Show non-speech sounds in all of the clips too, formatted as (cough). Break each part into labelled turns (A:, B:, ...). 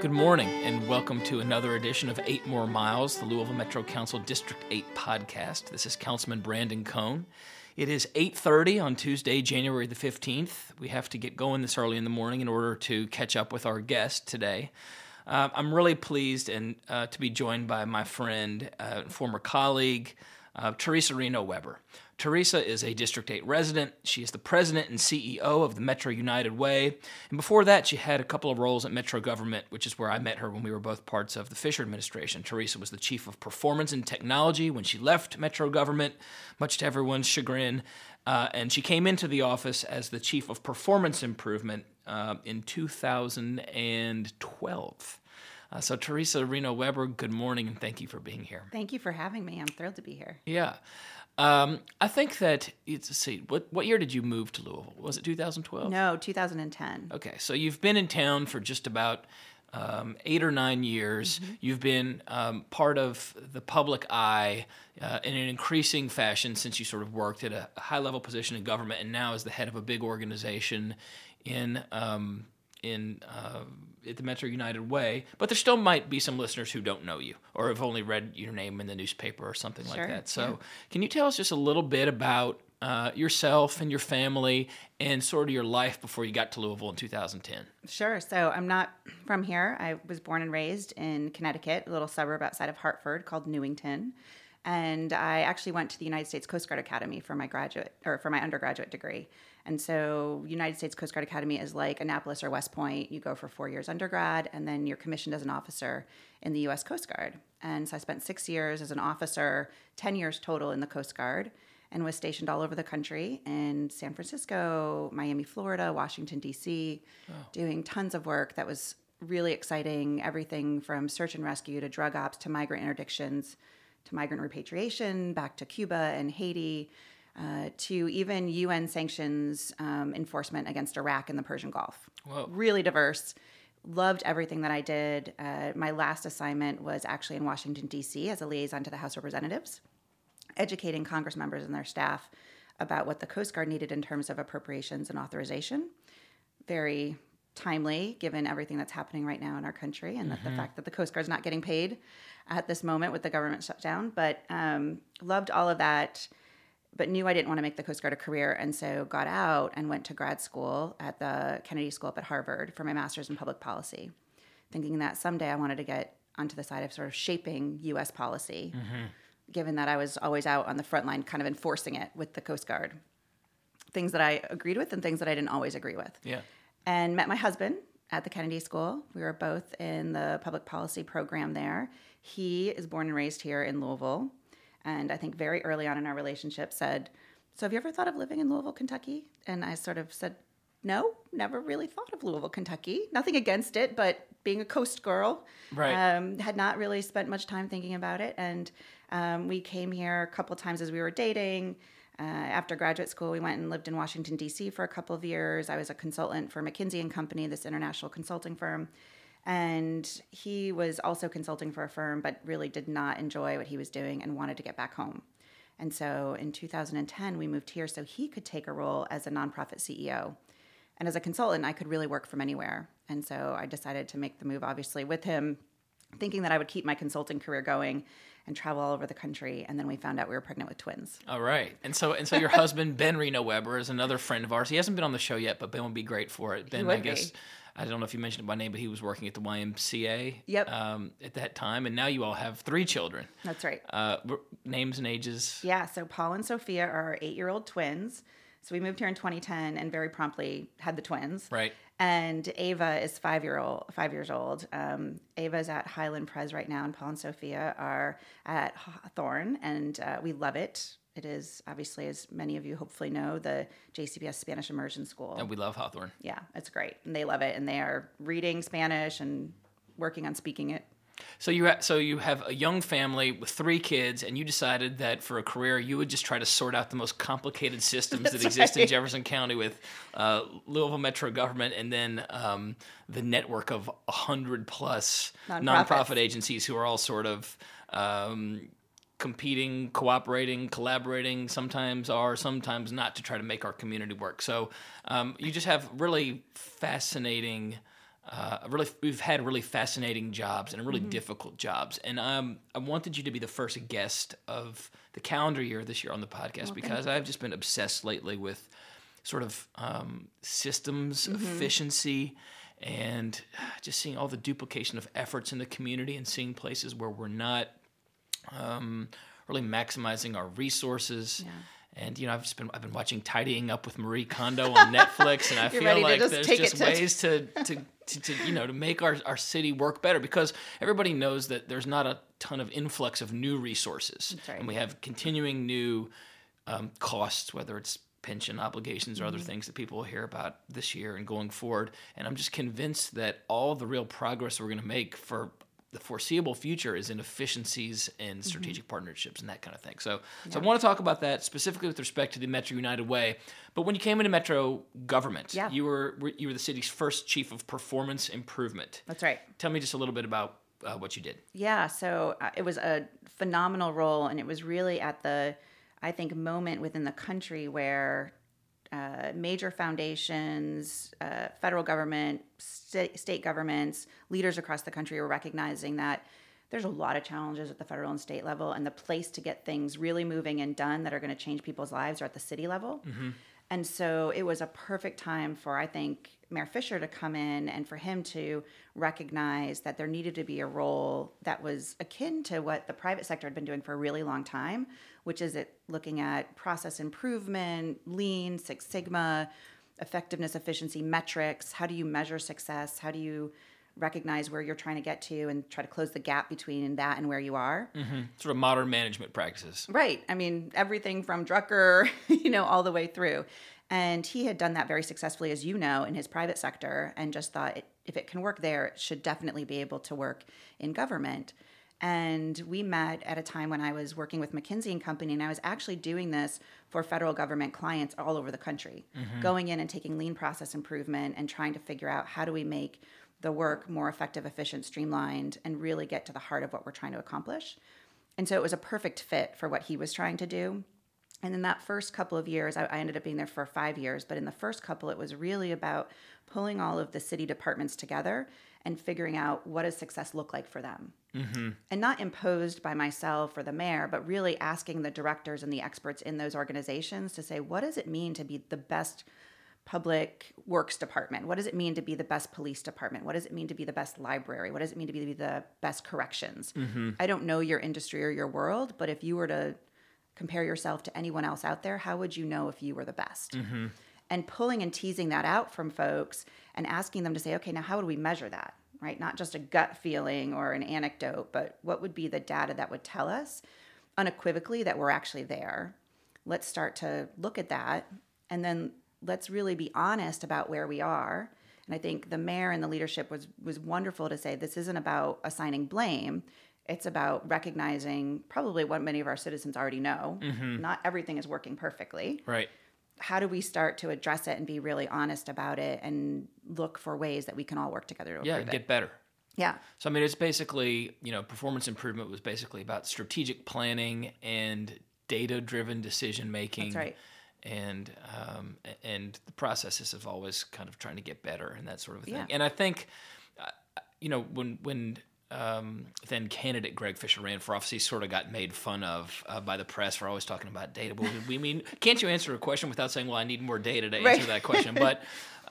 A: Good morning, and welcome to another edition of Eight More Miles, the Louisville Metro Council District 8 podcast. This is Councilman Brandon Coan. It is 8:30 on Tuesday, January the 15th. We have to get going this early in the morning in order to catch up with our guest today. Uh, I'm really pleased and uh, to be joined by my friend, uh, former colleague, uh, Theresa Reno Weber. Theresa is a District 8 resident. She is the president and CEO of the Metro United Way. And before that, she had a couple of roles at Metro government, which is where I met her when we were both parts of the Fisher administration. Theresa was the chief of performance and technology when she left Metro government, much to everyone's chagrin. Uh, and she came into the office as the chief of performance improvement uh, in 2012. Uh, so, Theresa Reno Weber, good morning and thank you for being here.
B: Thank you for having me. I'm thrilled to be here.
A: Yeah. Um, I think that it's see what what year did you move to Louisville? Was it 2012?
B: No, 2010.
A: Okay, so you've been in town for just about um, eight or nine years.
B: Mm-hmm.
A: You've been um, part of the public eye uh, in an increasing fashion since you sort of worked at a high level position in government, and now as the head of a big organization in um, in uh, at the Metro United Way. But there still might be some listeners who don't know you or have only read your name in the newspaper or something
B: Sure,
A: like that. So,
B: yeah.
A: can you tell us just a little bit about uh, yourself and your family and sort of your life before you got to Louisville in 2010?
B: Sure. So I'm not from here. I was born and raised in Connecticut, a little suburb outside of Hartford called Newington. And I actually went to the United States Coast Guard Academy for my graduate or for my undergraduate degree. And so United States Coast Guard Academy is like Annapolis or West Point. You go for four years undergrad and then you're commissioned as an officer in the US Coast Guard. And so I spent six years as an officer, 10 years total in the Coast Guard, and was stationed all over the country in San Francisco, Miami, Florida, Washington, D.C., doing tons of work that was really exciting everything from search and rescue to drug ops to migrant interdictions to migrant repatriation back to Cuba and Haiti. Uh, to even UN sanctions um, enforcement against Iraq and the Persian Gulf.
A: Whoa.
B: Really diverse. Loved everything that I did. Uh, my last assignment was actually in Washington, D.C., as a liaison to the House of Representatives, educating Congress members and their staff about what the Coast Guard needed in terms of appropriations and authorization. Very timely, given everything that's happening right now in our country and that the fact that the Coast Guard's not getting paid at this moment with the government shutdown. But um, loved all of that but knew I didn't want to make the Coast Guard a career, and so got out and went to grad school at the Kennedy School up at Harvard for my master's in public policy, thinking that someday I wanted to get onto the side of sort of shaping U.S. policy, given that I was always out on the front line, kind of enforcing it with the Coast Guard. Things that I agreed with and things that I didn't always agree with
A: Yeah.
B: and met my husband at the Kennedy School. We were both in the public policy program there. He is born and raised here in Louisville, and I think very early on in our relationship said, "So have you ever thought of living in Louisville, Kentucky?" And I sort of said, "No, never really thought of Louisville, Kentucky. Nothing against it, but being a coast girl,
A: Right.
B: um, had not really spent much time thinking about it. And um, we came here a couple times as we were dating. Uh, after graduate school, we went and lived in Washington, D.C. for a couple of years. I was a consultant for McKinsey and Company, this international consulting firm. And he was also consulting for a firm, but really did not enjoy what he was doing and wanted to get back home. And so in 2010, we moved here so he could take a role as a nonprofit CEO. And as a consultant, I could really work from anywhere. And so I decided to make the move, obviously, with him, thinking that I would keep my consulting career going and travel all over the country. And then we found out we were pregnant with twins.
A: All right. And so and so your husband Ben Reno Weber is another friend of ours. He hasn't been on the show yet, but Ben would be great for it. Ben, I guess
B: be.
A: I don't know if you mentioned it by name, but he was working at the YMCA.
B: Yep.
A: Um, at that time, and now you all have three children.
B: That's right.
A: Uh, names and ages.
B: Yeah, so Paul and Sophia are our eight year old twins. So we moved here in 2010 and very promptly had the twins.
A: Right.
B: And Ava is five year old, five years old. Um, Ava's at Highland Pres right now, and Paul and Sophia are at Hawthorne, and uh, we love it. It is obviously, as many of you hopefully know, the JCPS Spanish Immersion School.
A: And we love Hawthorne.
B: Yeah, it's great, and they love it, and they are reading Spanish and working on speaking it.
A: So you ha- so you have a young family with three kids, and you decided that for a career you would just try to sort out the most complicated systems that exist in. Jefferson County with uh, Louisville Metro government, and then um, the network of a hundred plus
B: Nonprofits.
A: nonprofit agencies who are all sort of. Um, competing, cooperating, collaborating, sometimes are, sometimes not, to try to make our community work. So um, you just have really fascinating uh, really we've had really fascinating jobs and really difficult jobs. And um, I wanted you to be the first guest of the calendar year this year on the podcast because I've just been obsessed lately with sort of um, systems efficiency and just seeing all the duplication of efforts in the community and seeing places where we're not um, really maximizing our resources. And you know, I've just been I've been watching Tidying Up with Marie Kondo on (laughs) Netflix, and I feel like
B: just
A: there's just
B: to-
A: ways to, to, to, to you know to make our, our city work better because everybody knows that there's not a ton of influx of new resources,
B: right.
A: and we have continuing new um, costs, whether it's pension obligations or other things that people will hear about this year and going forward. And I'm just convinced that all the real progress we're going to make for the foreseeable future is in efficiencies and strategic partnerships and that kind of thing. So, so I want to talk about that specifically with respect to the Metro United Way. But when you came into Metro government,
B: Yeah.
A: you were were- you were the city's first chief of performance improvement.
B: That's right.
A: Tell me just a little bit about uh, what you did.
B: Yeah, so uh, it was a phenomenal role, and it was really at the, I think, moment within the country where uh, major foundations, uh, federal government, sta- state governments, leaders across the country were recognizing that there's a lot of challenges at the federal and state level, and the place to get things really moving and done that are going to change people's lives are at the city level. And so it was a perfect time for, I think, Mayor Fisher to come in and for him to recognize that there needed to be a role that was akin to what the private sector had been doing for a really long time, which is it looking at process improvement, lean, Six Sigma, effectiveness, efficiency metrics. How do you measure success? How do you recognize where you're trying to get to and try to close the gap between that and where you are? Mm-hmm.
A: Sort of modern management practices.
B: Right. I mean, everything from Drucker, (laughs) you know, all the way through. And he had done that very successfully, as you know, in his private sector, and just thought it, if it can work there, it should definitely be able to work in government. And we met at a time when I was working with McKinsey and Company, and I was actually doing this for federal government clients all over the country, mm-hmm. going in and taking lean process improvement and trying to figure out how do we make the work more effective, efficient, streamlined, and really get to the heart of what we're trying to accomplish. And so it was a perfect fit for what he was trying to do. And in that first couple of years, I, I ended up being there for five years, but in the first couple, it was really about pulling all of the city departments together and figuring out what does success look like for them. Mm-hmm. And not imposed by myself or the mayor, but really asking the directors and the experts in those organizations to say, what does it mean to be the best public works department? What does it mean to be the best police department? What does it mean to be the best library? What does it mean to be the best corrections? Mm-hmm. I don't know your industry or your world, but if you were to compare yourself to anyone else out there, how would you know if you were the best? Mm-hmm. And pulling and teasing that out from folks and asking them to say, okay, now how would we measure that? Right? Not just a gut feeling or an anecdote, but what would be the data that would tell us unequivocally that we're actually there? Let's start to look at that and then let's really be honest about where we are. And I think the mayor and the leadership was was wonderful to say this isn't about assigning blame. It's about recognizing probably what many of our citizens already know. Mm-hmm. Not everything is working perfectly
A: Right.
B: How do we start to address it and be really honest about it and look for ways that we can all work together to
A: Yeah,
B: improve
A: and
B: it?
A: get better.
B: Yeah,
A: So I mean, it's basically you know performance improvement was basically about strategic planning and data-driven decision making.
B: That's right.
A: And um, and the processes of always kind of trying to get better and that sort of thing.
B: Yeah.
A: And I think, uh, you know, when when um, then candidate Greg Fisher ran for office, he sort of got made fun of uh, by the press for always talking about data. But we mean, can't you answer a question without saying, "Well, I need more data to answer
B: Right.
A: that question"? But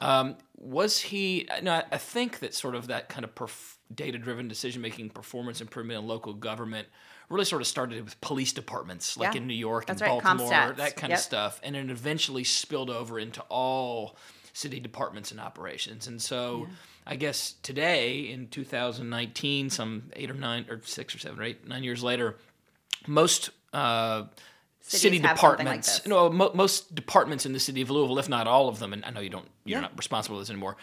A: um, was he? No, I- think that sort of that kind of perf- data-driven decision-making, performance improvement in local government really sort of started with police departments, like
B: Yeah.
A: in New York
B: That's
A: and
B: right,
A: Baltimore, that kind
B: Yep.
A: of stuff, and it eventually spilled over into all city departments and operations. And so, I guess today in 2019, some eight or nine or six or seven or eight, nine years later, most uh, city
B: something like
A: departments,
B: this.
A: no, mo- most departments in the city of Louisville, if not all of them, and I know you don't, you're
B: Yeah.
A: not responsible for this anymore,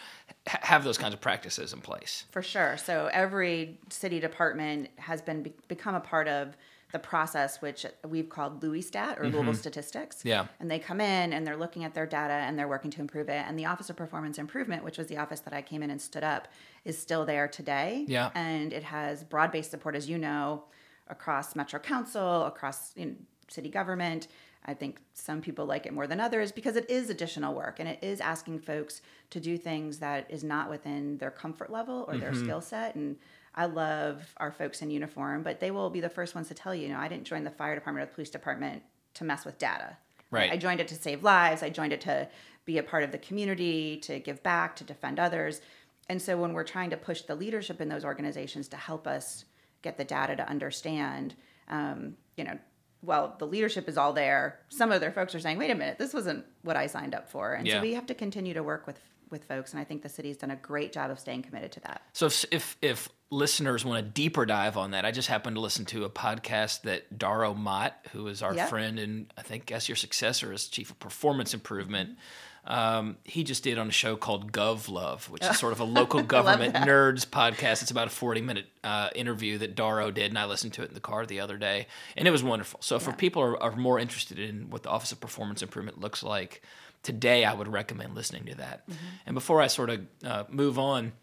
A: ha- have those kinds of practices in place.
B: for sure. So every city department has been be- become a part of the process, which we've called LouieStat or Louisville mm-hmm. Statistics.
A: Yeah.
B: And they come in and they're looking at their data and they're working to improve it. And the Office of Performance Improvement, which was the office that I came in and stood up, is still there today.
A: Yeah.
B: And it has broad based support, as you know, across Metro Council, across you know, city government. I think some people like it more than others because it is additional work and it is asking folks to do things that is not within their comfort level or their mm-hmm. skill set. And I love our folks in uniform, but they will be the first ones to tell you, you know, I didn't join the fire department or the police department to mess with data.
A: Right.
B: I joined it to save lives. I joined it to be a part of the community, to give back, to defend others. And so when we're trying to push the leadership in those organizations to help us get the data to understand, um, you know, well, the leadership is all there. Some of their folks are saying, wait a minute, this wasn't what I signed up for. And
A: Yeah.
B: so we have to continue to work with with folks and I think the city's done a great job of staying committed to that.
A: So if, if if listeners want a deeper dive on that, I just happened to listen to a podcast that Daro Mott, who is our
B: Yep.
A: friend and I think guess your successor as chief of performance improvement, um, he just did on a show called Gov Love, which is sort of a (laughs) local government nerds podcast. It's about a forty minute uh, interview that Daro did, and I listened to it in the car the other day, and it was wonderful. So for people are, are more interested in what the Office of Performance Improvement looks like today, I would recommend listening to that. And before I sort of uh, move on.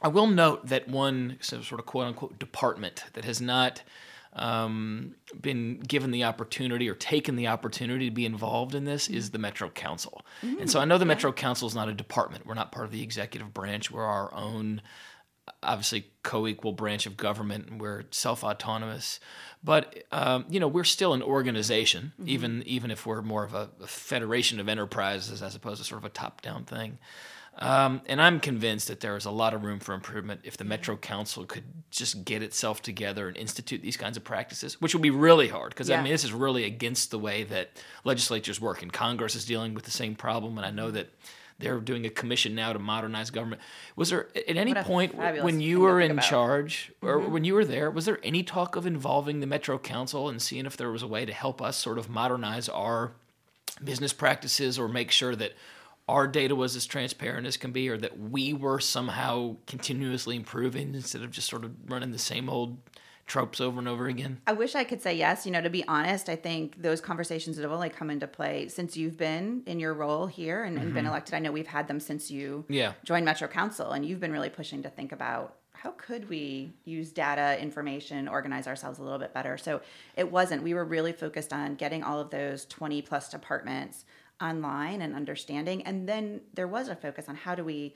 A: I will note that one sort of quote unquote department that has not um, been given the opportunity or taken the opportunity to be involved in this is the Metro Council. and so I know the Metro Council is not a department. We're not part of the executive branch. We're our own, obviously, co equal branch of government and we're self autonomous. But, um, you know, we're still an organization, even, even if we're more of a, a federation of enterprises as opposed to sort of a top down thing. Um, and I'm convinced that there is a lot of room for improvement if the Metro Council could just get itself together and institute these kinds of practices, which would be really hard because I mean this is really against the way that legislatures work, and Congress is dealing with the same problem. And I know that they're doing a commission now to modernize government. Was there at any
B: What
A: point when you were in
B: about. Mm-hmm.
A: charge or when you were there, was there any talk of involving the Metro Council and seeing if there was a way to help us sort of modernize our business practices or make sure that our data was as transparent as can be or that we were somehow continuously improving instead of just sort of running the same old tropes over and over again
B: I wish I could say yes. You know, to be honest, I think those conversations have only come into play since you've been in your role here and, and been mm-hmm. elected. I know we've had them since you
A: Yeah.
B: joined Metro Council, and you've been really pushing to think about how could we use data, information, organize ourselves a little bit better. So it wasn't. We were really focused on getting all of those 20 plus departments online and understanding. And then there was a focus on how do we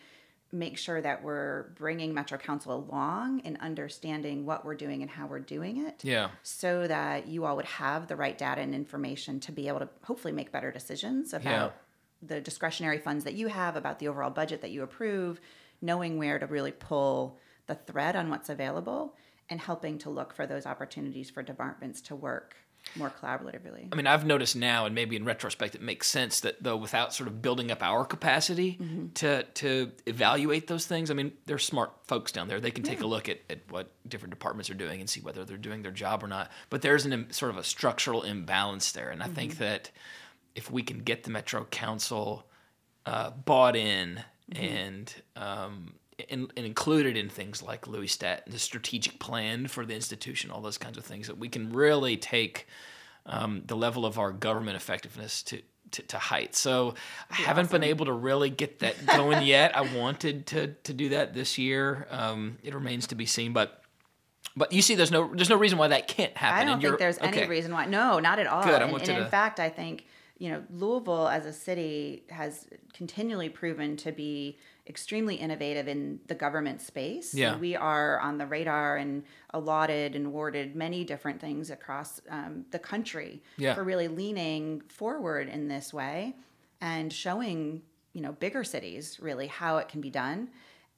B: make sure that we're bringing Metro Council along in understanding what we're doing and how we're doing it.
A: Yeah.
B: So that you all would have the right data and information to be able to hopefully make better decisions about the discretionary funds that you have, about the overall budget that you approve, knowing where to really pull the thread on what's available and helping to look for those opportunities for departments to work more collaboratively.
A: I mean, I've noticed now, and maybe in retrospect, it makes sense that though, without sort of building up our capacity to to evaluate those things, I mean, they're smart folks down there. They can take a look at, at what different departments are doing and see whether they're doing their job or not. But there's an sort of a structural imbalance there, and I think that if we can get the Metro Council uh, bought in and um, and, and included in things like LouieStat, and the strategic plan for the institution, all those kinds of things, that we can really take um, the level of our government effectiveness to, to, to heights. So I haven't been able to really get that going (laughs) yet. I wanted to to do that this year. Um, it remains to be seen, but but you see, there's no there's no reason why that can't happen.
B: I don't think there's any reason why. No, not at all.
A: Good,
B: And, and in fact, I think you know Louisville as a city has continually proven to be extremely innovative in the government space.
A: Yeah.
B: we are on the radar and allotted and awarded many different things across um, the country
A: Yeah.
B: for really leaning forward in this way and showing you know bigger cities really how it can be done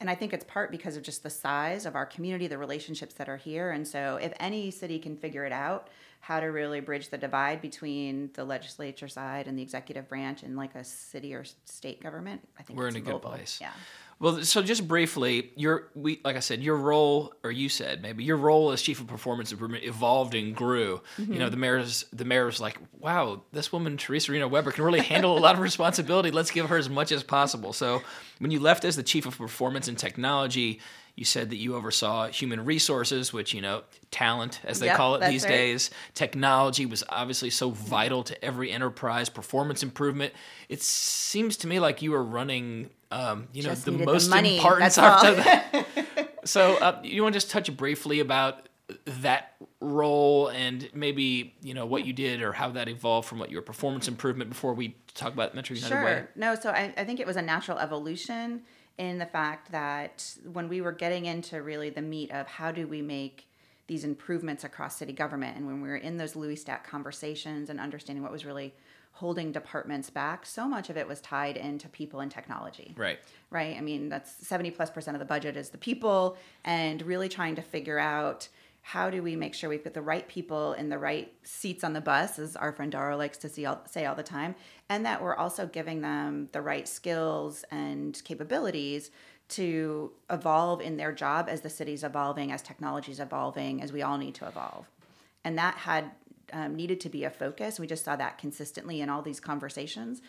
B: and i think it's part because of just the size of our community the relationships that are here and so if any city can figure it out how to really bridge the divide between the legislature side and the executive branch and like a city or state government. I think
A: We're
B: it's
A: in a good place.
B: yeah
A: Well, so just briefly, your we like I said, your role, or you said maybe your role as chief of performance improvement evolved and grew. You know, mm-hmm. the mayor's the mayor was like, "Wow, this woman Theresa Reno Weber can really handle a lot of (laughs) responsibility. Let's give her as much as possible." So, when you left as the chief of performance and technology, you said that you oversaw human resources, which you know, talent as they
B: Yep,
A: call it these
B: right.
A: days. Technology was obviously so vital to every enterprise. Performance improvement. It seems to me like you were running. Um, you know, the
B: needed the
A: most
B: money,
A: important stuff that. (laughs) So, uh, you want to just touch briefly about that role and maybe you know what you did or how that evolved from what your performance improvement before we talk about Metro United
B: sure.
A: Way?
B: No, so I, I think it was a natural evolution in the fact that when we were getting into really the meat of how do we make these improvements across city government and when we were in those LouieStat conversations and understanding what was really holding departments back, so much of it was tied into people and technology.
A: Right.
B: Right. I mean, that's 70 plus percent of the budget is the people and really trying to figure out how do we make sure we put the right people in the right seats on the bus, as our friend Daro likes to see all, say all the time, and that we're also giving them the right skills and capabilities to evolve in their job as the city's evolving, as technology's evolving, as we all need to evolve. And that had um, needed to be a focus. We just saw that consistently in all these conversations.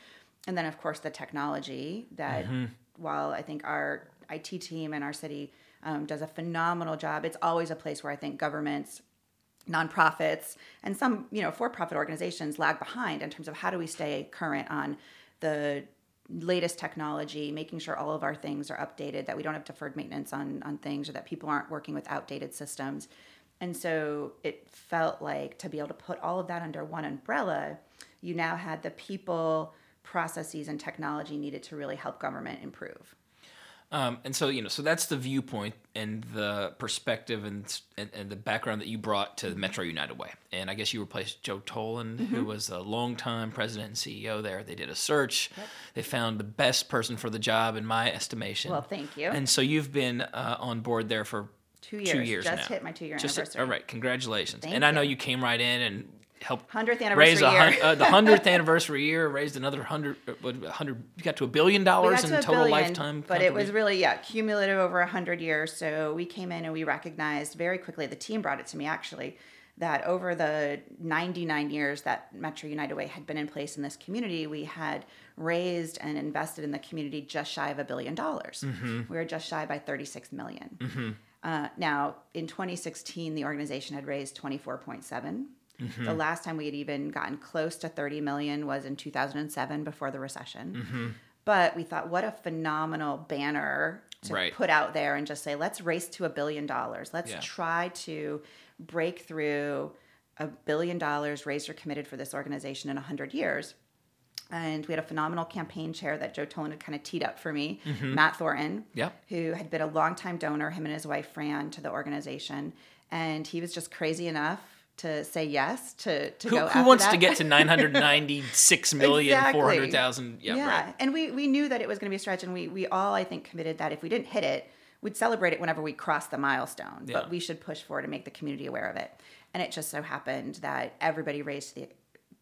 B: And then, of course, the technology that, mm-hmm. while I think our IT team and our city um, does a phenomenal job. It's always a place where I think governments nonprofits and some you know for-profit organizations lag behind in terms of how do we stay current on the latest technology making sure all of our things are updated that we don't have deferred maintenance on on things or that people aren't working with outdated systems. And so it felt like to be able to put all of that under one umbrella you now had the people processes and technology needed to really help government improve
A: um, and so you know, so that's the viewpoint and the perspective and, and, and the background that you brought to the Metro United Way. And I guess you replaced Joe Tolan, mm-hmm. who was a longtime president and CEO there. They did a search. Yep. They found the best person for the job, in my estimation.
B: Well, thank you.
A: And so you've been uh, on board there for
B: two years.
A: Two years
B: Just
A: now.
B: hit my two year
A: anniversary.
B: all
A: right, congratulations.
B: Thank
A: and. I know you came right in and helped
B: hundredth anniversary
A: raise
B: a
A: year. uh, the hundredth (laughs) anniversary year, raised another hundred, uh, hundred. You got to a billion dollars in total
B: billion,
A: lifetime.
B: But it was really yeah cumulative over a hundred years. So we came in and we recognized very quickly. The team brought it to me actually that over the 99 years that Metro United Way had been in place in this community, we had raised and invested in the community just shy of a billion dollars. Mm-hmm. We were just shy by 36 million. Mm-hmm. Uh, now, in 2016, the organization had raised 24.7 Mm-hmm. The last time we had even gotten close to 30 million was in 2007 before the recession. Mm-hmm. But we thought, what a phenomenal banner to right. put out there and just say, let's race to a billion dollars. Let's yeah. try to break through a billion dollars raised or committed for this organization in 100 years. And we had a phenomenal campaign chair that Joe Tolan had kind of teed up for me, mm-hmm. Matt Thornton,
A: yep.
B: who had been a longtime donor, him and his wife Fran, to the organization. And he was just crazy enough to say yes to to
A: who,
B: go.
A: Who wants
B: that?
A: to get to (laughs) nine hundred ninety six million
B: exactly.
A: four hundred thousand? Yeah,
B: yeah.
A: Right.
B: and we we knew that it was going to be a stretch, and we we all I think committed that if we didn't hit it, we'd celebrate it whenever we crossed the milestone. Yeah. But we should push forward to make the community aware of it. And it just so happened that everybody raised the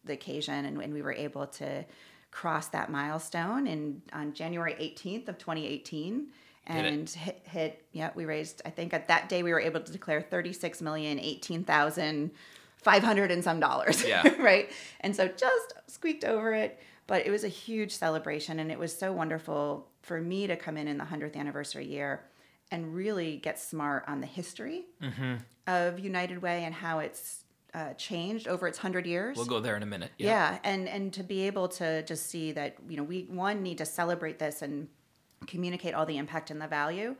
B: the occasion, and, and we were able to cross that milestone in on January eighteenth of twenty eighteen and hit, hit, yeah we raised i think at that day we were able to declare 36 million 18,000 500 and some dollars
A: yeah (laughs)
B: right and so just squeaked over it but it was a huge celebration and it was so wonderful for me to come in in the 100th anniversary year and really get smart on the history mm-hmm. of united way and how it's uh, changed over its hundred years.
A: We'll go there in a minute.
B: Yeah. yeah, and and to be able to just see that you know we one need to celebrate this and communicate all the impact and the value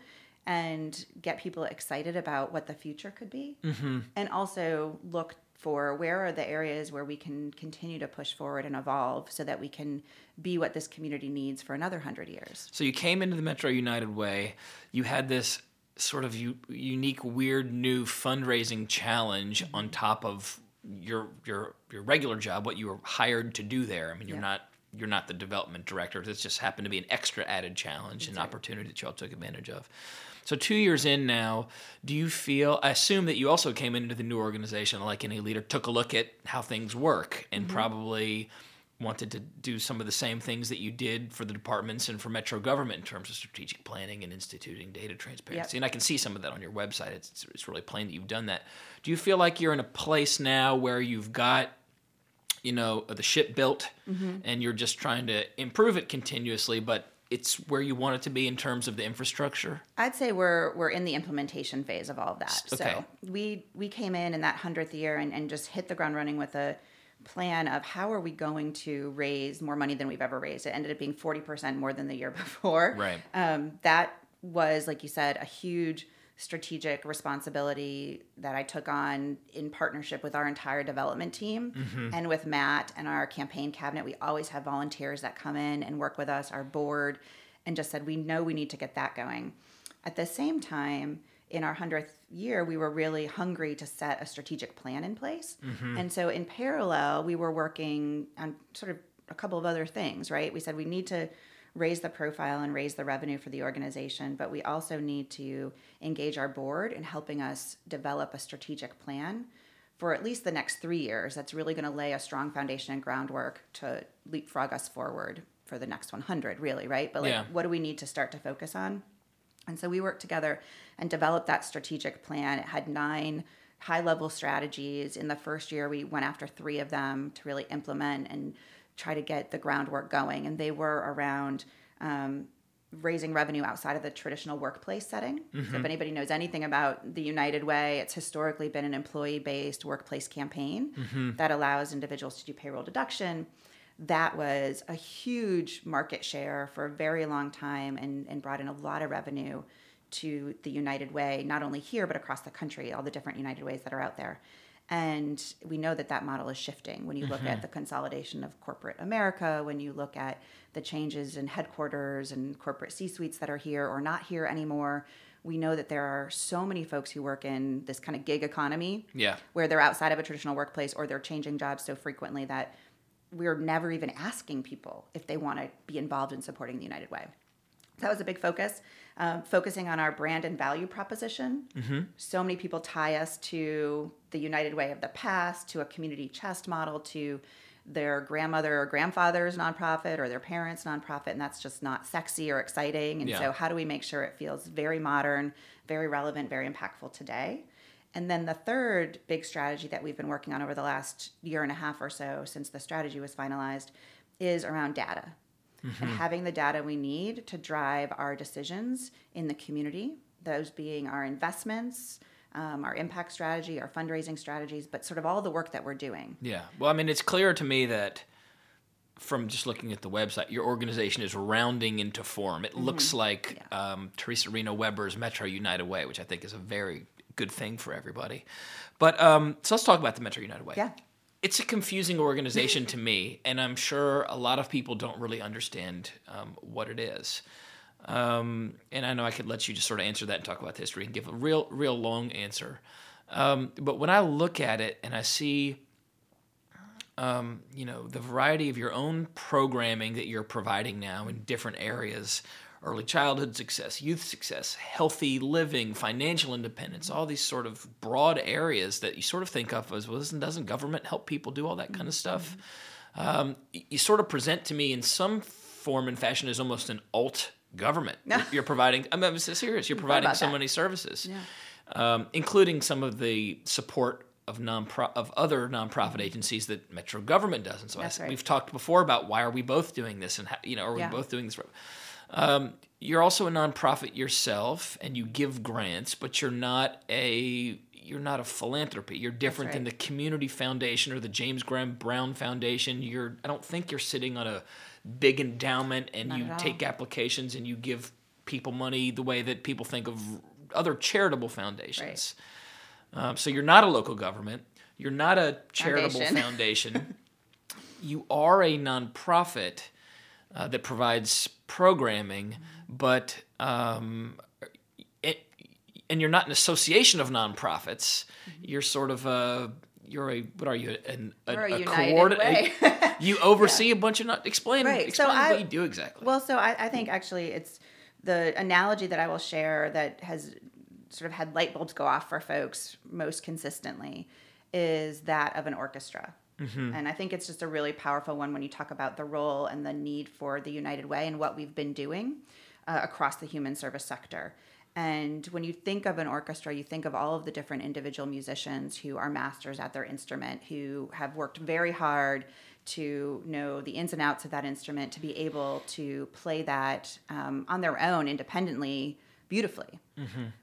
B: and get people excited about what the future could be mm-hmm. and also look for where are the areas where we can continue to push forward and evolve so that we can be what this community needs for another 100 years
A: so you came into the metro united way you had this sort of u- unique weird new fundraising challenge mm-hmm. on top of your your your regular job what you were hired to do there i mean you're yeah. not you're not the development director. This just happened to be an extra added challenge, and opportunity that you all took advantage of. So two years in now, do you feel? I assume that you also came into the new organization like any leader, took a look at how things work, and mm-hmm. probably wanted to do some of the same things that you did for the departments and for metro government in terms of strategic planning and instituting data transparency. Yep. And I can see some of that on your website. It's, it's really plain that you've done that. Do you feel like you're in a place now where you've got you know the ship built mm-hmm. and you're just trying to improve it continuously but it's where you want it to be in terms of the infrastructure?
B: I'd say we're we're in the implementation phase of all of that.
A: Okay.
B: so we we came in in that 100th year and, and just hit the ground running with a plan of how are we going to raise more money than we've ever raised. It ended up being 40% more than the year (laughs) before.
A: Right.
B: Um, that was like you said a huge strategic responsibility that I took on in partnership with our entire development team
A: Mm-hmm.
B: and with Matt and our campaign cabinet. We always have volunteers that come in and work with us, our board, and just said, we know we need to get that going. At the same time, in our 100th year, we were really hungry to set a strategic plan in place. And so, in parallel, we were working on sort of a couple of other things, right? We said we need to raise the profile and raise the revenue for the organization, but we also need to engage our board in helping us develop a strategic plan for at least the next three years that's really going to lay a strong foundation and groundwork to leapfrog us forward for the next 100 really right but like
A: Yeah.
B: what do we need to start to focus on and so we worked together and developed that strategic plan. It had nine high level strategies. In the first year, we went after three of them to really implement and try to get the groundwork going. And they were around um, raising revenue outside of the traditional workplace setting. So, if anybody knows anything about the United Way, it's historically been an employee based workplace campaign that allows individuals to do payroll deduction that was a huge market share for a very long time and, and brought in a lot of revenue to the United Way, not only here, but across the country, all the different United Ways that are out there. And we know that that model is shifting when you look at mm-hmm. the consolidation of corporate America, when you look at the changes in headquarters and corporate C suites that are here or not here anymore. We know that there are so many folks who work in this kind of gig economy
A: Yeah.
B: where they're outside of a traditional workplace or they're changing jobs so frequently that we're never even asking people if they want to be involved in supporting the United Way. That was a big focus, um, focusing on our brand and value proposition. So many people tie us to the United Way of the past, to a community chest model, to their grandmother or grandfather's nonprofit or their parents' nonprofit, and that's just not sexy or exciting. And
A: Yeah.
B: so, how do we make sure it feels very modern, very relevant, very impactful today? And then the third big strategy that we've been working on over the last year and a half or so since the strategy was finalized is around data and having the data we need to drive our decisions in the community, those being our investments, um, our impact strategy, our fundraising strategies, but sort of all the work that we're doing.
A: Yeah. Well, I mean, it's clear to me that from just looking at the website, your organization is rounding into form. It looks
B: Mm-hmm.
A: like um, Theresa Reno Weber's Metro United Way, which I think is a very good thing for everybody. But um, so let's talk about the Metro United Way.
B: Yeah.
A: It's a confusing organization to me, and I'm sure a lot of people don't really understand um, what it is. Um, and I know I could let you just sort of answer that and talk about history and give a real, real long answer. Um, but when I look at it and I see um, you know, the variety of your own programming that you're providing now in different areas early childhood success, youth success, healthy living, financial independence, all these sort of broad areas that you sort of think of as, well, doesn't, doesn't government help people do all that kind of stuff? Um, you sort of present to me in some form and fashion as almost an alt government. (laughs) You're, you're providing, I mean, I'm serious, you're providing so
B: that.
A: many services, um, including some of the support of non of other nonprofit agencies that Metro government does. And so I
B: right.
A: we've talked before about why are we both doing this, and how, you know, are we
B: Yeah.
A: both doing this? Um, you're also a nonprofit yourself, and you give grants, but you're not a you're not a philanthropy. You're different than the. Community Foundation or the James Graham Brown Foundation. You're I don't think you're sitting on a big endowment and
B: Not
A: you take applications and you give people money the way that people think of other charitable foundations. Um, so you're not a local government. You're not a charitable
B: Foundation. (laughs)
A: foundation. you are a nonprofit uh, that provides programming, but um, it, and you're not an association of nonprofits. You're sort of a you're a what are you an, a,
B: a
A: a (laughs) you oversee a bunch of not explain
B: Right, so
A: explain
B: I-
A: what you do exactly.
B: Well, so I, I think actually it's the analogy that I will share that has sort of had light bulbs go off for folks most consistently is that of an orchestra. And I think it's just a really powerful one when you talk about the role and the need for the United Way and what we've been doing uh, across the human service sector. And when you think of an orchestra, you think of all of the different individual musicians who are masters at their instrument, who have worked very hard to know the ins and outs of that instrument, to be able to play that um, on their own independently beautifully.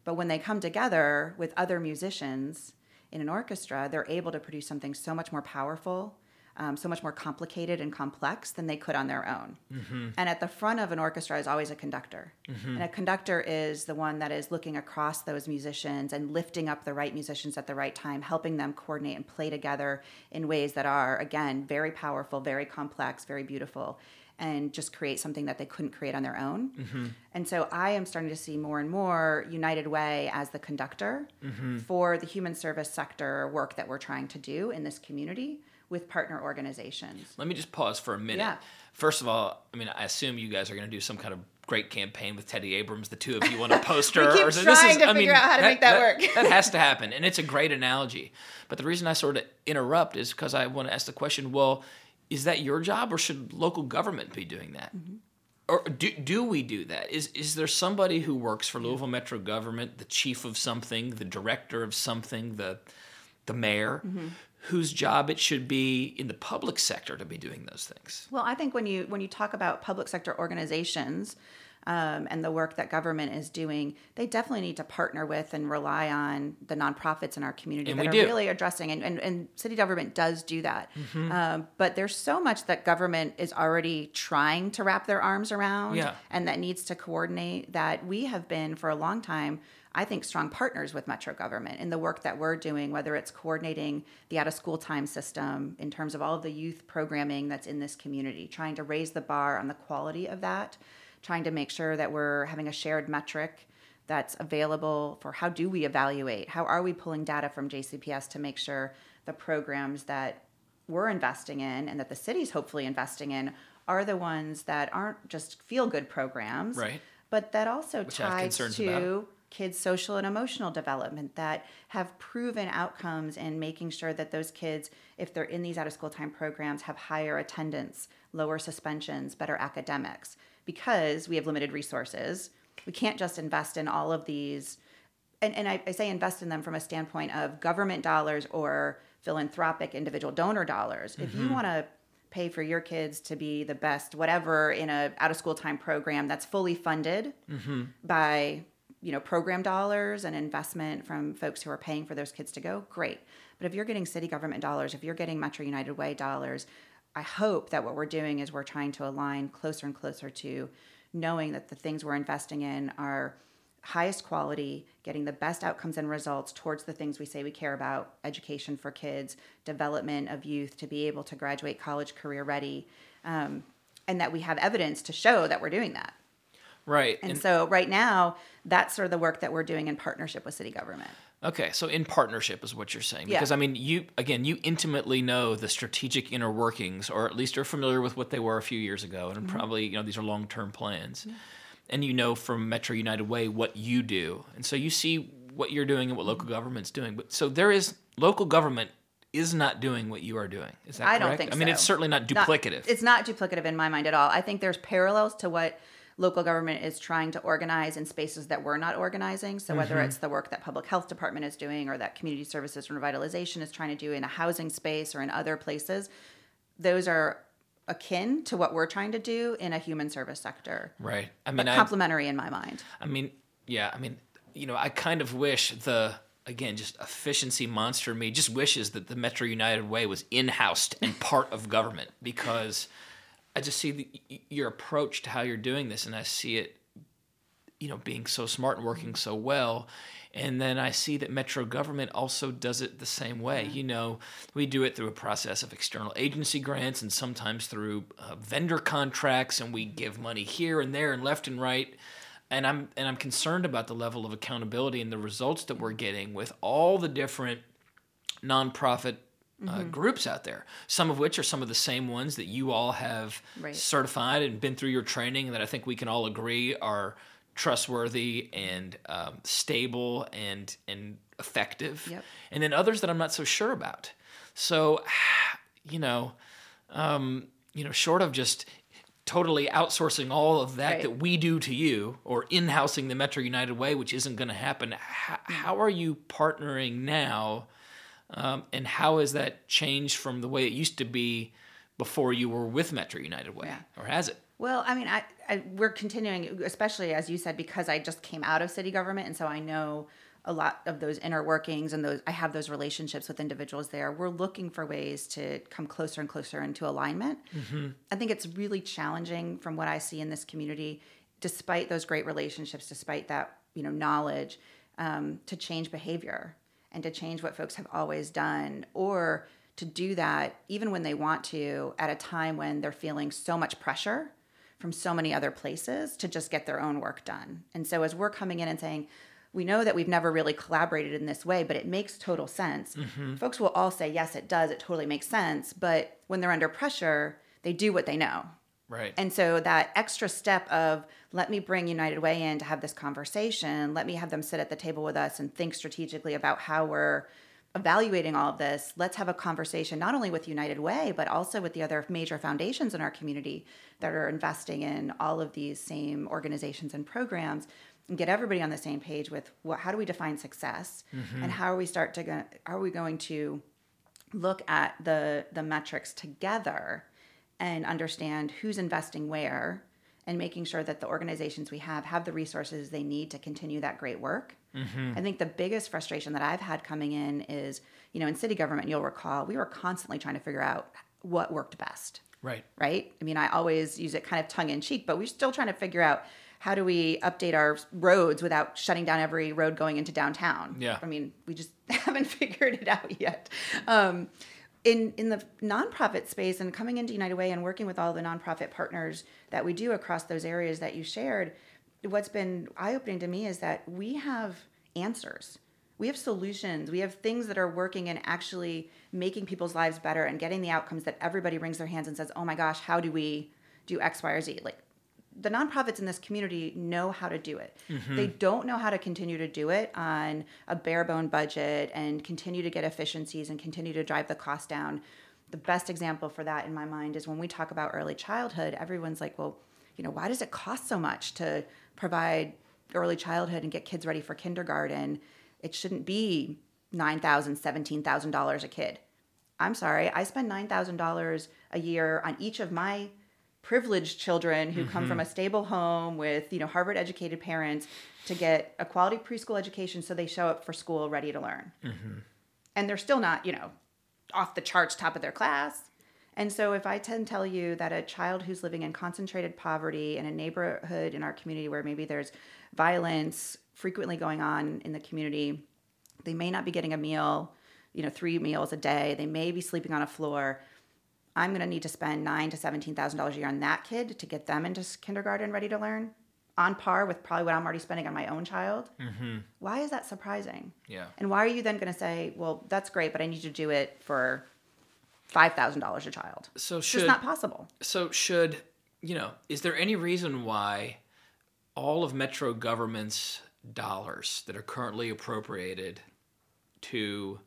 B: But when they come together with other musicians in an orchestra, they're able to produce something so much more powerful, um, so much more complicated and complex than they could on their own. Mm-hmm. And at the front of an orchestra is always a conductor. Mm-hmm. And a conductor is the one that is looking across those musicians and lifting up the right musicians at the right time, helping them coordinate and play together in ways that are, again, very powerful, very complex, very beautiful and just create something that they couldn't create on their own. Mm-hmm. And so I am starting to see more and more United Way as the conductor mm-hmm. for the human service sector work that we're trying to do in this community with partner organizations.
A: Let me just pause for a minute. Yeah. First of all, I mean, I assume you guys are going to do some kind of great campaign with Teddy Abrams, the two of you on a poster.
B: we keep or, trying is, to I figure mean, out how to that, make that, that work.
A: that has to (laughs) happen, and it's a great analogy. But the reason I sort of interrupt is because I want to ask the question: Well, is that your job, or should local government be doing that? Mm-hmm. Or do, do we do that? Is is there somebody who works for Louisville Metro government, the chief of something, the director of something, the the mayor, mm-hmm whose job it should be in the public sector to be doing those things.
B: Well, I think when you when you talk about public sector organizations um, and the work that government is doing, they definitely need to partner with and rely on the nonprofits in our community
A: and
B: that are
A: do.
B: really addressing and, and, and, city government does do that. Mm-hmm. Um, but there's so much that government is already trying to wrap their arms around
A: yeah.
B: and that needs to coordinate that we have been for a long time I think, strong partners with Metro government in the work that we're doing, whether it's coordinating the out of school time system in terms of all of the youth programming that's in this community, trying to raise the bar on the quality of that, trying to make sure that we're having a shared metric that's available for how do we evaluate, how are we pulling data from JCPS to make sure the programs that we're investing in and that the city's hopefully investing in are the ones that aren't just feel good programs,
A: right?
B: But that also Which ties to about kids' social and emotional development that have proven outcomes in making sure that those kids, if they're in these out of school time programs, have higher attendance, lower suspensions, better academics. Because we have limited resources, we can't just invest in all of these. And, and I, I say invest in them from a standpoint of government dollars or philanthropic individual donor dollars. Mm-hmm. If you mm-hmm. want to pay for your kids to be the best whatever in a out of school time program that's fully funded mm-hmm. by you know program dollars and investment from folks who are paying for those kids to go great but if you're getting city government dollars if you're getting metro united way dollars i hope that what we're doing is we're trying to align closer and closer to knowing that the things we're investing in are highest quality getting the best outcomes and results towards the things we say we care about education for kids development of youth to be able to graduate college career ready um, and that we have evidence to show that we're doing that
A: Right.
B: And, and, so right now, that's sort of the work that we're doing in partnership with city government.
A: Okay, so in partnership is what you're saying because yeah. I mean, you again, you intimately know the strategic inner workings, or at least are familiar with what they were a few years ago, and mm-hmm. probably you know these are long term plans, mm-hmm. and you know from Metro United Way what you do, and so you see what you're doing and what local mm-hmm. government's doing. But so there is local government is not doing what you are doing. Is that correct?
B: I
A: correct?
B: don't think. So.
A: I mean,
B: so.
A: it's certainly not duplicative.
B: Not, it's not duplicative in my mind at all. I think there's parallels to what local government is trying to organize in spaces that we're not organizing. So whether mm-hmm. it's the work that public health department is doing or that community services and revitalization is trying to do in a housing space or in other places, those are akin to what we're trying to do in a human service sector.
A: Right.
B: I mean, complementary in my mind.
A: I mean, yeah. I mean, you know, I kind of wish the again just efficiency monster me just wishes that the Metro United Way was in-housed and part of government because I just see the, your approach to how you're doing this, and I see it, you know, being so smart and working so well. And then I see that Metro government also does it the same way. You know, we do it through a process of external agency grants and sometimes through uh, vendor contracts, and we give money here and there and left and right. And I'm and I'm concerned about the level of accountability and the results that we're getting with all the different nonprofit uh, mm-hmm. groups out there, some of which are some of the same ones that you all have right. certified and been through your training, that I think we can all agree are trustworthy and um, stable and and effective.
B: Yep.
A: And then others that I'm not so sure about. So, (sighs) you know, um, you know, short of just totally outsourcing all of that right. that we do to you or in-housing the Metro United way, which isn't going to happen. How, mm. how are you partnering now? Um, and how has that changed from the way it used to be before you were with Metro United Way,
B: yeah.
A: or has it?
B: Well, I mean, I, I, we're continuing, especially as you said, because I just came out of city government, and so I know a lot of those inner workings and those I have those relationships with individuals there. We're looking for ways to come closer and closer into alignment. Mm-hmm. I think it's really challenging from what I see in this community, despite those great relationships, despite that you know knowledge, um, to change behavior and to change what folks have always done, or to do that even when they want to at a time when they're feeling so much pressure from so many other places to just get their own work done. And so as we're coming in and saying, we know that we've never really collaborated in this way, but it makes total sense. Mm-hmm. Folks will all say, yes, it does. It totally makes sense. But when they're under pressure, they do what they know.
A: Right.
B: And so that extra step of let me bring United Way in to have this conversation, let me have them sit at the table with us and think strategically about how we're evaluating all of this. Let's have a conversation not only with United Way, but also with the other major foundations in our community that are investing in all of these same organizations and programs and get everybody on the same page with what how do we define success mm-hmm. and how are we start to go, are we going to look at the the metrics together and understand who's investing where and making sure that the organizations we have have the resources they need to continue that great work. Mm-hmm. I think the biggest frustration that I've had coming in is, you know, in city government, you'll recall, we were constantly trying to figure out what worked best.
A: Right.
B: Right? I mean, I always use it kind of tongue in cheek, but we're still trying to figure out how do we update our roads without shutting down every road going into downtown?
A: Yeah. I
B: mean, we just (laughs) haven't figured it out yet. Um, in in the nonprofit space and coming into United Way and working with all the nonprofit partners that we do across those areas that you shared, what's been eye opening to me is that we have answers. We have solutions. We have things that are working and actually making people's lives better and getting the outcomes that everybody wrings their hands and says, "Oh my gosh, how do we do X, Y, or Z?" Like the nonprofits in this community know how to do it. Mm-hmm. They don't know how to continue to do it on a bare bone budget and continue to get efficiencies and continue to drive the cost down. The best example for that in my mind is when we talk about early childhood, everyone's like, well, you know, why does it cost so much to provide early childhood and get kids ready for kindergarten? It shouldn't be $9,000, $17,000 a kid. I'm sorry, I spend $9,000 a year on each of my privileged children who mm-hmm. come from mm-hmm. a stable home with you know harvard educated parents to get a quality preschool education so they show up for school ready to learn mm-hmm. and they're still not you know off the charts top of their class and so if i tend to tell you that a child who's living in concentrated poverty in a neighborhood in our community where maybe there's violence frequently going on in the community they may not be getting a meal you know three meals a day they may be sleeping on a floor I'm going to need to spend nine to seventeen thousand dollars a year on that kid to get them into kindergarten ready to learn, on par with probably what I'm already spending on my own child. Mm-hmm. Why is that surprising?
A: Yeah.
B: And why are you then going to say, well, that's great, but I need to do it for five thousand dollars a child?
A: So
B: should, it's not possible.
A: So should you know? Is there any reason why all of Metro government's dollars that are currently appropriated to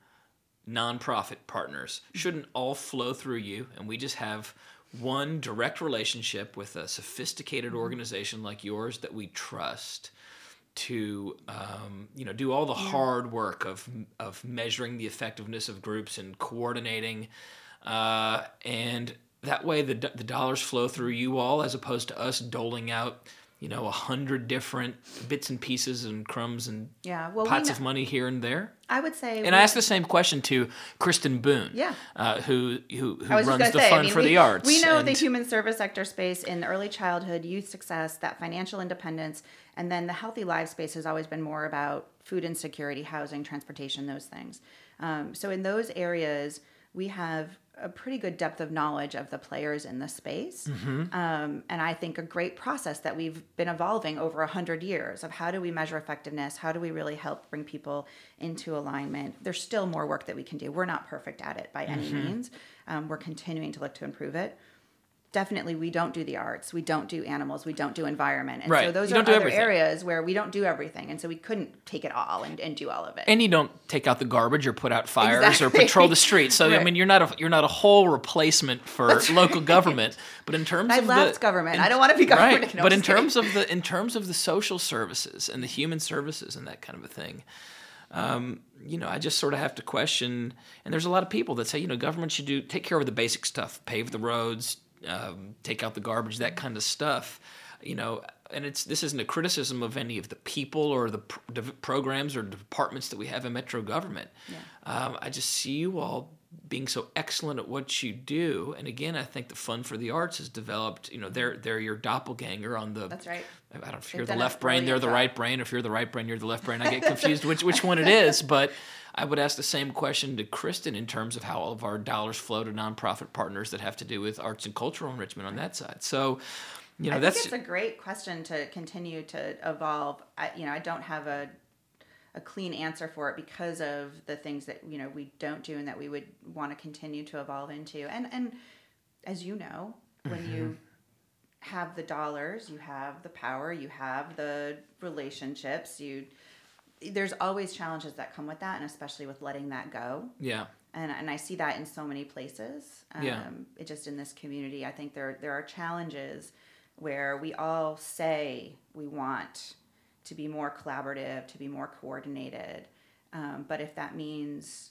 A: nonprofit partners. Shouldn't all flow through you? And we just have one direct relationship with a sophisticated organization like yours that we trust to um, you know do all the hard work of of measuring the effectiveness of groups and coordinating uh, and that way the, the dollars flow through you all as opposed to us doling out you know, a hundred different bits and pieces and crumbs and
B: yeah, well,
A: pots of money here and there.
B: I would say,
A: and I asked the same question to Christen Boone,
B: yeah,
A: uh, who who, who runs the say, Fund I mean, for
B: we,
A: the Arts.
B: We know and, the human service sector space in early childhood, youth success, that financial independence, and then the healthy life space has always been more about food insecurity, housing, transportation, those things. Um, so in those areas, we have a pretty good depth of knowledge of the players in the space. Mm-hmm. Um, and I think a great process that we've been evolving over a hundred years of how do we measure effectiveness? How do we really help bring people into alignment? There's still more work that we can do. We're not perfect at it by any mm-hmm. means. Um, we're continuing to look to improve it definitely we don't do the arts we don't do animals we don't do environment and
A: right.
B: so those you are other areas where we don't do everything and so we couldn't take it all and, and do all of it
A: and you don't take out the garbage or put out fires exactly. or patrol the streets so (laughs) right. i mean you're not a you're not a whole replacement for That's local right. government but in terms
B: I
A: of
B: left
A: the,
B: government in, i don't want to be government
A: right. but in terms of the in terms of the social services and the human services and that kind of a thing um, you know, I just sort of have to question. And there's a lot of people that say, you know, government should do take care of the basic stuff, pave the roads, um, take out the garbage, that kind of stuff. You know, and it's this isn't a criticism of any of the people or the pr- programs or departments that we have in Metro government.
B: Yeah.
A: Um, I just see you all being so excellent at what you do, and again, I think the Fund for the Arts has developed. You know, they're they're your doppelganger on the.
B: That's right.
A: I don't know if
B: They've
A: you're the left brain, they're the
B: job.
A: right brain. If you're the right brain, you're the left brain. I get confused which which one it is. But I would ask the same question to Christen in terms of how all of our dollars flow to nonprofit partners that have to do with arts and cultural enrichment on that side. So, you know,
B: I
A: that's
B: think it's a great question to continue to evolve. I, you know, I don't have a a clean answer for it because of the things that you know we don't do and that we would want to continue to evolve into. And and as you know, when
A: Mm-hmm.
B: you have the dollars, you have the power, you have the relationships, you there's always challenges that come with that and especially with letting that go
A: yeah,
B: and and I see that in so many places. Um,
A: Yeah.
B: It just in this community, I think there there are challenges where we all say we want to be more collaborative, to be more coordinated, um, but if that means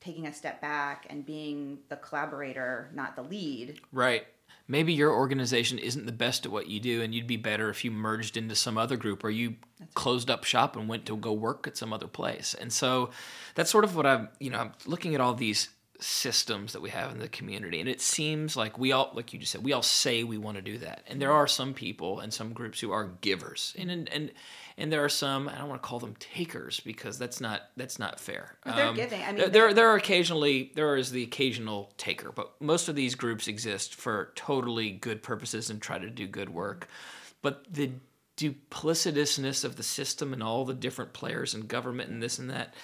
B: taking a step back and being the collaborator, not the lead,
A: right. Maybe your organization isn't the best at what you do, and you'd be better if you merged into some other group or you closed up shop and went to go work at some other place. And so that's sort of what I'm, you know, I'm looking at all these systems that we have in the community and it seems like we all like you just said we all say we want to do that. And there are some people and some groups who are givers. And and and, and there are some I don't want to call them takers because that's not that's not fair.
B: But they're um, giving. I mean,
A: there, there there are occasionally there is the occasional taker but most of these groups exist for totally good purposes and try to do good work. But the duplicitousness of the system and all the different players and government and this and that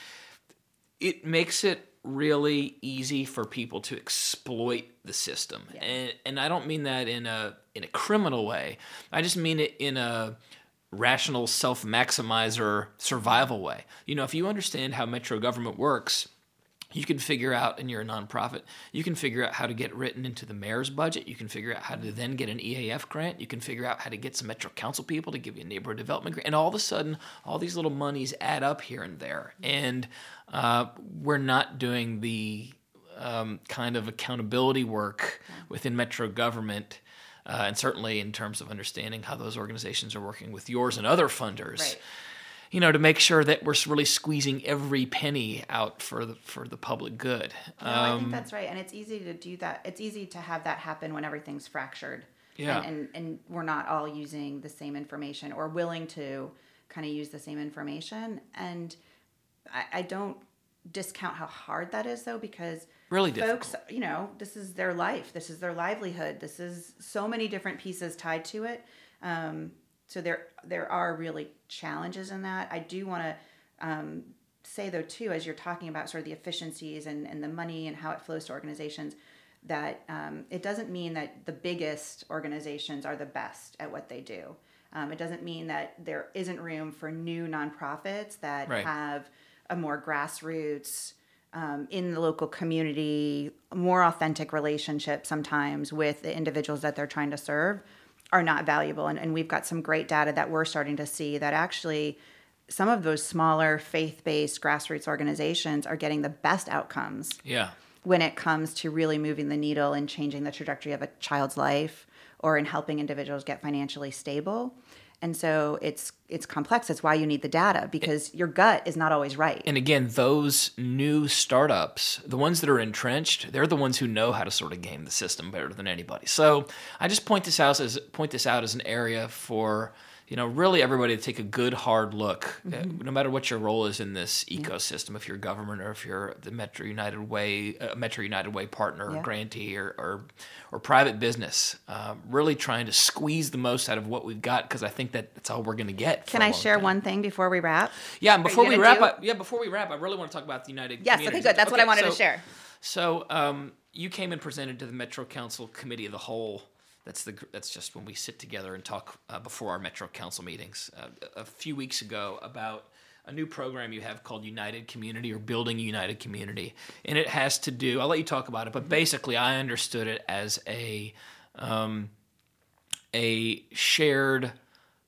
A: it makes it really easy for people to exploit the system. And and I don't mean that in a in a criminal way. I just mean it in a rational self-maximizer survival way. You know if you understand how metro government works you can figure out and you're a nonprofit you can figure out how to get written into the mayor's budget. You can figure out how to then get an eaf grant. You can figure out how to get some metro council people to give you a neighborhood development grant. And all of a sudden all these little monies add up here and there. And uh, we're not doing the um, kind of accountability work within metro government uh, and certainly in terms of understanding how those organizations are working with yours and other funders
B: Right.
A: you know, to make sure that we're really squeezing every penny out for the for the public good.
B: No, I
A: Um,
B: think that's right, and it's easy to do that. It's easy to have that happen when everything's fractured.
A: Yeah.
B: And, and and we're not all using the same information or willing to kind of use the same information. And I, I don't discount how hard that is, though, because
A: Really difficult.
B: folks, you know, this is their life, this is their livelihood, this is so many different pieces tied to it. Um, so there there are really challenges in that. I do want to um, say though too, as you're talking about sort of the efficiencies and, and the money and how it flows to organizations, that um, it doesn't mean that the biggest organizations are the best at what they do. Um, it doesn't mean that there isn't room for new nonprofits that
A: Right.
B: have a more grassroots um, in the local community, more authentic relationships sometimes with the individuals that they're trying to serve are not valuable. And, and we've got some great data that we're starting to see that actually some of those smaller faith based grassroots organizations are getting the best outcomes
A: Yeah.
B: when it comes to really moving the needle and changing the trajectory of a child's life or in helping individuals get financially stable. And so it's it's complex. That's why you need the data because your gut is not always right.
A: And again, those new startups, the ones that are entrenched, they're the ones who know how to sort of game the system better than anybody. So I just point this out as point this out as an area for you know really everybody to take a good hard look, uh, no matter what your role is in this ecosystem. If you're government or if you're the Metro United Way, uh, Metro United Way partner, or grantee, or or, or private business, um, really trying to squeeze the most out of what we've got because I think that that's all we're going to get.
B: Can I share
A: time.
B: one thing before we wrap?
A: Yeah, and before we wrap up, yeah, before we wrap, I really want to talk about the United.
B: Yes, okay, good. That's what I wanted to share.
A: So, um, you came and presented to the Metro Council Committee of the Whole. That's the that's just when we sit together and talk uh, before our Metro Council meetings. Uh, a few weeks ago about a new program you have called United Community or Building United Community, and it has to do. I'll let you talk about it, but basically, I understood it as a um, a shared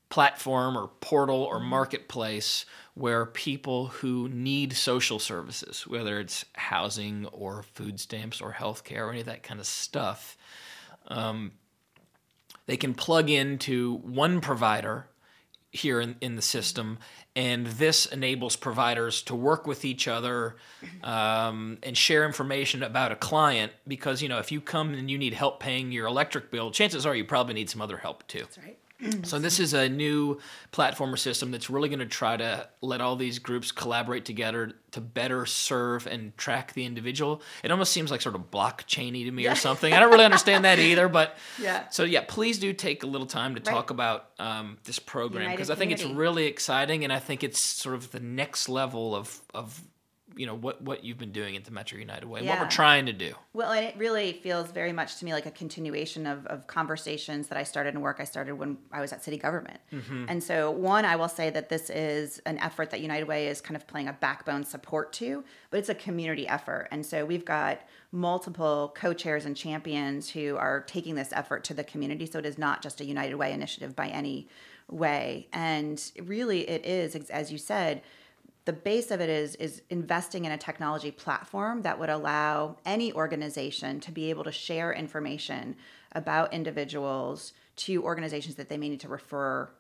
A: platform or portal or marketplace where people who need social services, whether it's housing or food stamps or healthcare or any of that kind of stuff, um, they can plug into one provider here in, in the system and this enables providers to work with each other um, and share information about a client because you know if you come and you need help paying your electric bill chances are you probably need some other help too
B: That's right.
A: So this is a new platform or system that's really going to try to let all these groups collaborate together to better serve and track the individual. It almost seems like sort of blockchainy to me or something. I don't really understand that either, but (laughs)
B: Yeah.
A: So yeah, please do take a little time to
B: Right.
A: talk about um, this program because I think it's really exciting and I think it's sort of the next level of of you know what what you've been doing at the Metro United Way, and what we're trying to do.
B: Well, and it really feels very much to me like a continuation of, of conversations that I started in work I started when I was at city government. Mm-hmm. And so, one, I will say that this is an effort that United Way is kind of playing a backbone support to, but it's a community effort. And so, we've got multiple co chairs and champions who are taking this effort to the community. So, it is not just a United Way initiative by any way. And really, it is, as you said, the base of it is is investing in a technology platform that would allow any organization to be able to share information about individuals to organizations that they may need to refer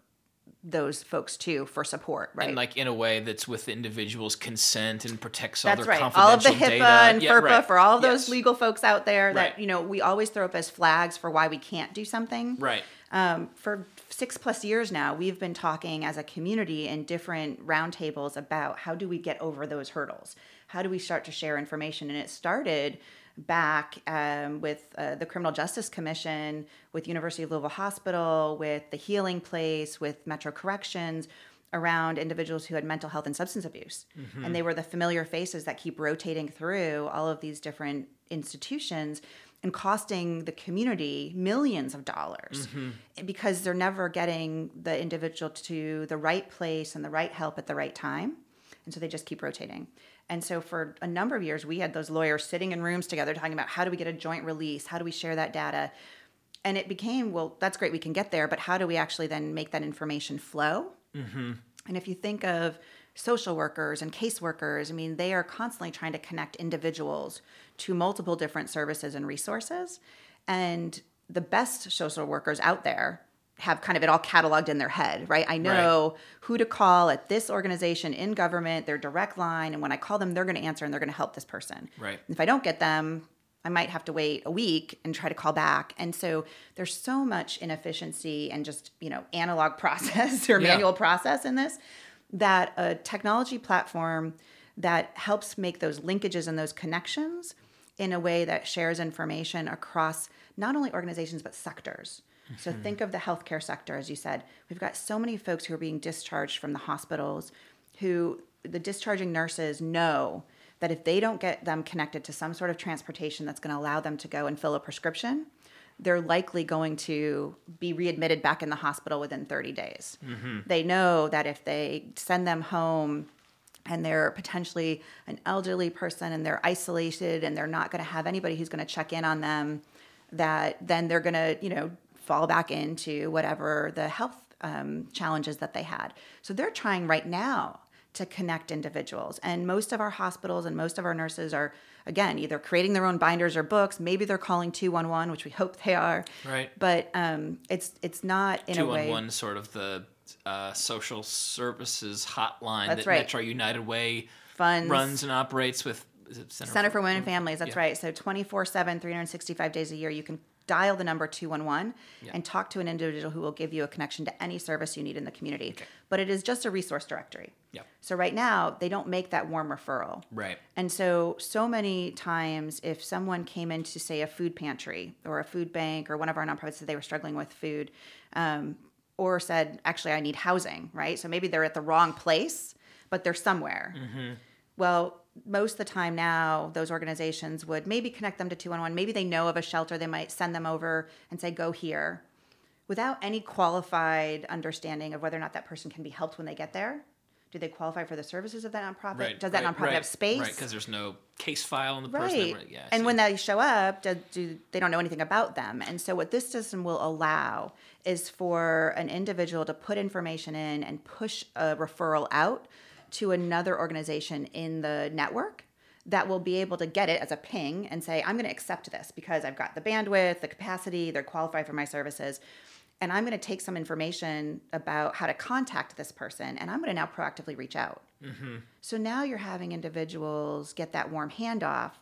B: those folks to for support right
A: And like in a way that's with individuals' consent and protects all
B: that's
A: their
B: right all of the HIPAA
A: data.
B: and
A: Yeah,
B: FERPA
A: right.
B: for all of those
A: Yes.
B: legal folks out there that
A: Right.
B: you know we always throw up as flags for why we can't do something
A: Right.
B: um, for six plus years now, we've been talking as a community in different roundtables about how do we get over those hurdles? How do we start to share information? And it started back um, with uh, the Criminal Justice Commission, with University of Louisville Hospital, with the Healing Place, with Metro Corrections around individuals who had mental health and substance abuse. And they were the familiar faces that keep rotating through all of these different institutions and costing the community millions of dollars mm-hmm. because they're never getting the individual to the right place and the right help at the right time. And so they just keep rotating. And so for a number of years, we had those lawyers sitting in rooms together talking about how do we get a joint release? How do we share that data? And it became, well, that's great, we can get there, but how do we actually then make that information flow? Mm-hmm. And if you think of social workers and caseworkers, I mean, they are constantly trying to connect individuals to multiple different services and resources. And the best social workers out there have kind of it all cataloged in their head, right? I know who to call at this organization in government, their direct line, and when I call them, they're going to answer and they're going to help this person.
A: Right.
B: If I don't get them, I might have to wait a week and try to call back. And so there's so much inefficiency and just, you know, analog (laughs) process or
A: Yeah.
B: manual process in this that a technology platform that helps make those linkages and those connections in a way that shares information across not only organizations but sectors. So mm-hmm. think of the healthcare sector, as you said. We've got so many folks who are being discharged from the hospitals who the discharging nurses know that if they don't get them connected to some sort of transportation that's going to allow them to go and fill a prescription, they're likely going to be readmitted back in the hospital within 30 days. They know that if they send them home and they're potentially an elderly person and they're isolated and they're not going to have anybody who's going to check in on them, that then they're going to, you know, fall back into whatever the health um, challenges that they had. So they're trying right now to connect individuals. And most of our hospitals and most of our nurses are, again, either creating their own binders or books. Maybe they're calling 211, which we hope they are.
A: Right.
B: But um, it's it's not in a way.
A: sort of the uh, social services hotline
B: That's
A: that
B: right.
A: Metro United Way
B: Funds.
A: runs and operates with. Center,
B: Center for Women and Families, that's
A: Yeah.
B: right. So 24 7, 365 days a year, you can dial the number 211 and talk to an individual who will give you a connection to any service you need in the community. But it is just a resource directory.
A: Yeah.
B: So right now, they don't make that warm referral.
A: Right.
B: And so, so many times, if someone came into, say, a food pantry or a food bank or one of our nonprofits that they were struggling with food, um, or said, actually, I need housing, right? So maybe they're at the wrong place, but they're somewhere. Well, most of the time now, those organizations would maybe connect them to 211. Maybe they know of a shelter, they might send them over and say, go here, without any qualified understanding of whether or not that person can be helped when they get there. Do they qualify for the services of that nonprofit?
A: Right.
B: Does that
A: right,
B: nonprofit
A: right,
B: have space?
A: Right, because there's no case file on the person.
B: Right.
A: Yeah.
B: And when they show up, do, do they don't know anything about them. And so what this system will allow is for an individual to put information in and push a referral out to another organization in the network that will be able to get it as a ping and say, I'm going to accept this because I've got the bandwidth, the capacity, they're qualified for my services. and I'm going to take some information about how to contact this person, and I'm going to now proactively reach out. Mm-hmm. So now you're having individuals get that warm handoff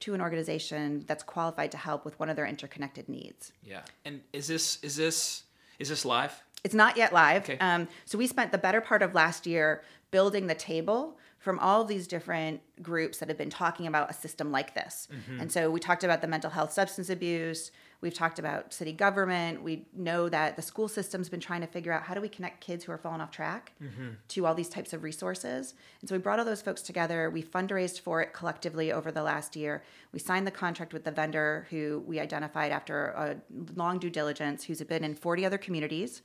B: to an organization that's qualified to help with one of their interconnected needs.
A: Yeah. And is this is this is this live?
B: It's not yet live.
A: Okay.
B: Um, so we spent the better part of last year building the table from all these different groups that have been talking about a system like this. Mm-hmm. And so we talked about the mental health, substance abuse. We've talked about city government. We know that the school system's been trying to figure out how do we connect kids who are falling off track mm-hmm. to all these types of resources. And so we brought all those folks together. We fundraised for it collectively over the last year. We signed the contract with the vendor who we identified after a long due diligence, who's been in 40 other communities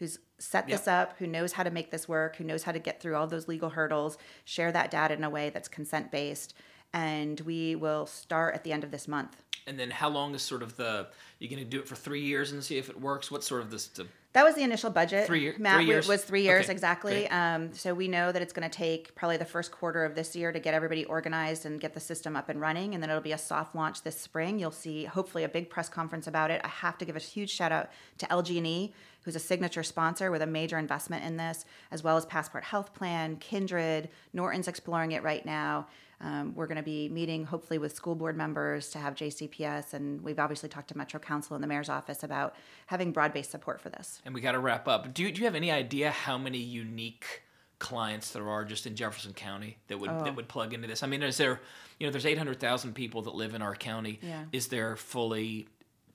B: who's set this yep. up, who knows how to make this work, who knows how to get through all those legal hurdles, share that data in a way that's consent based. And we will start at the end of this month.
A: And then how long is sort of the, you're going to do it for three years and see if it works? What's sort of this, the
B: that was the initial budget.
A: Three, year,
B: Matt
A: three years.
B: was three years
A: okay.
B: exactly. Um, so we know that it's going to take probably the first quarter of this year to get everybody organized and get the system up and running, and then it'll be a soft launch this spring. You'll see hopefully a big press conference about it. I have to give a huge shout out to LG&E, who's a signature sponsor with a major investment in this, as well as Passport Health Plan, Kindred, Norton's exploring it right now. Um, we're going to be meeting hopefully with school board members to have JCPS, and we've obviously talked to Metro Council and the mayor's office about having broad based support for this.
A: And we got to wrap up. Do you, do you have any idea how many unique clients there are just in Jefferson County that would oh. that would plug into this? I mean, is there, you know, there's 800,000 people that live in our county.
B: Yeah.
A: Is there fully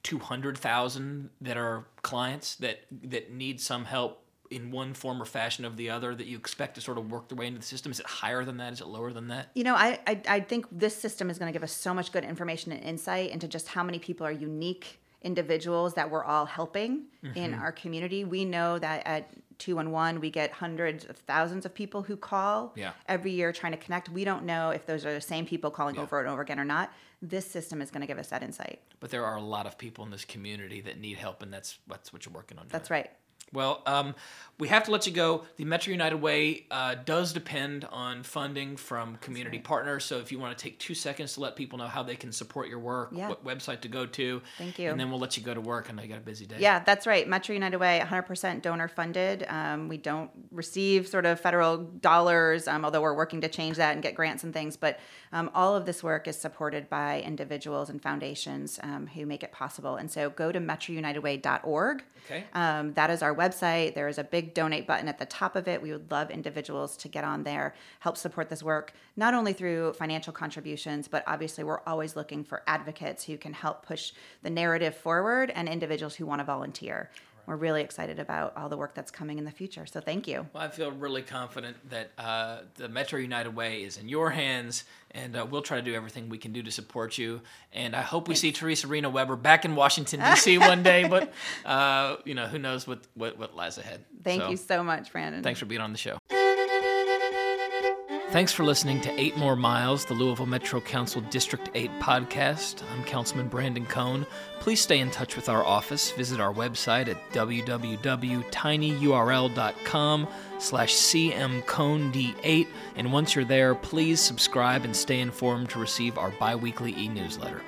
A: 200,000 that are clients that that need some help in one form or fashion of the other that you expect to sort of work their way into the system? Is it higher than that? Is it lower than that?
B: You know, I I, I think this system is going to give us so much good information and insight into just how many people are unique individuals that we're all helping mm-hmm. in our community. We know that at 211 we get hundreds of thousands of people who call
A: yeah.
B: every year trying to connect. We don't know if those are the same people calling yeah. over and over again or not. This system is going to give us that insight.
A: But there are a lot of people in this community that need help and that's that's what you're working on.
B: That's right.
A: Well, um, we have to let you go. The Metro United Way uh, does depend on funding from community right. partners. So if you want to take two seconds to let people know how they can support your work,
B: yeah.
A: what website to go to.
B: Thank you.
A: And then we'll let you go to work. And I know you got a busy day.
B: Yeah, that's right. Metro United Way, 100% donor funded. Um, we don't receive sort of federal dollars, um, although we're working to change that and get grants and things. But um, all of this work is supported by individuals and foundations um, who make it possible. And so go to metrounitedway.org.
A: Okay.
B: Um, that is our website. There is a big donate button at the top of it. We would love individuals to get on there, help support this work, not only through financial contributions, but obviously we're always looking for advocates who can help push the narrative forward and individuals who want to volunteer we're really excited about all the work that's coming in the future. So thank you.
A: Well, I feel really confident that uh, the Metro United Way is in your hands, and uh, we'll try to do everything we can do to support you. And I hope we Thanks. see Theresa Reno Weber back in Washington D.C. (laughs) one day, but uh, you know who knows what what, what lies ahead.
B: Thank so, you so much, Brandon.
A: Thanks for being on the show. Thanks for listening to Eight More Miles, the Louisville Metro Council District 8 podcast. I'm Councilman Brandon Coan. Please stay in touch with our office. Visit our website at www.tinyurl.com slash cmcoan8. And once you're there, please subscribe and stay informed to receive our biweekly e-newsletter.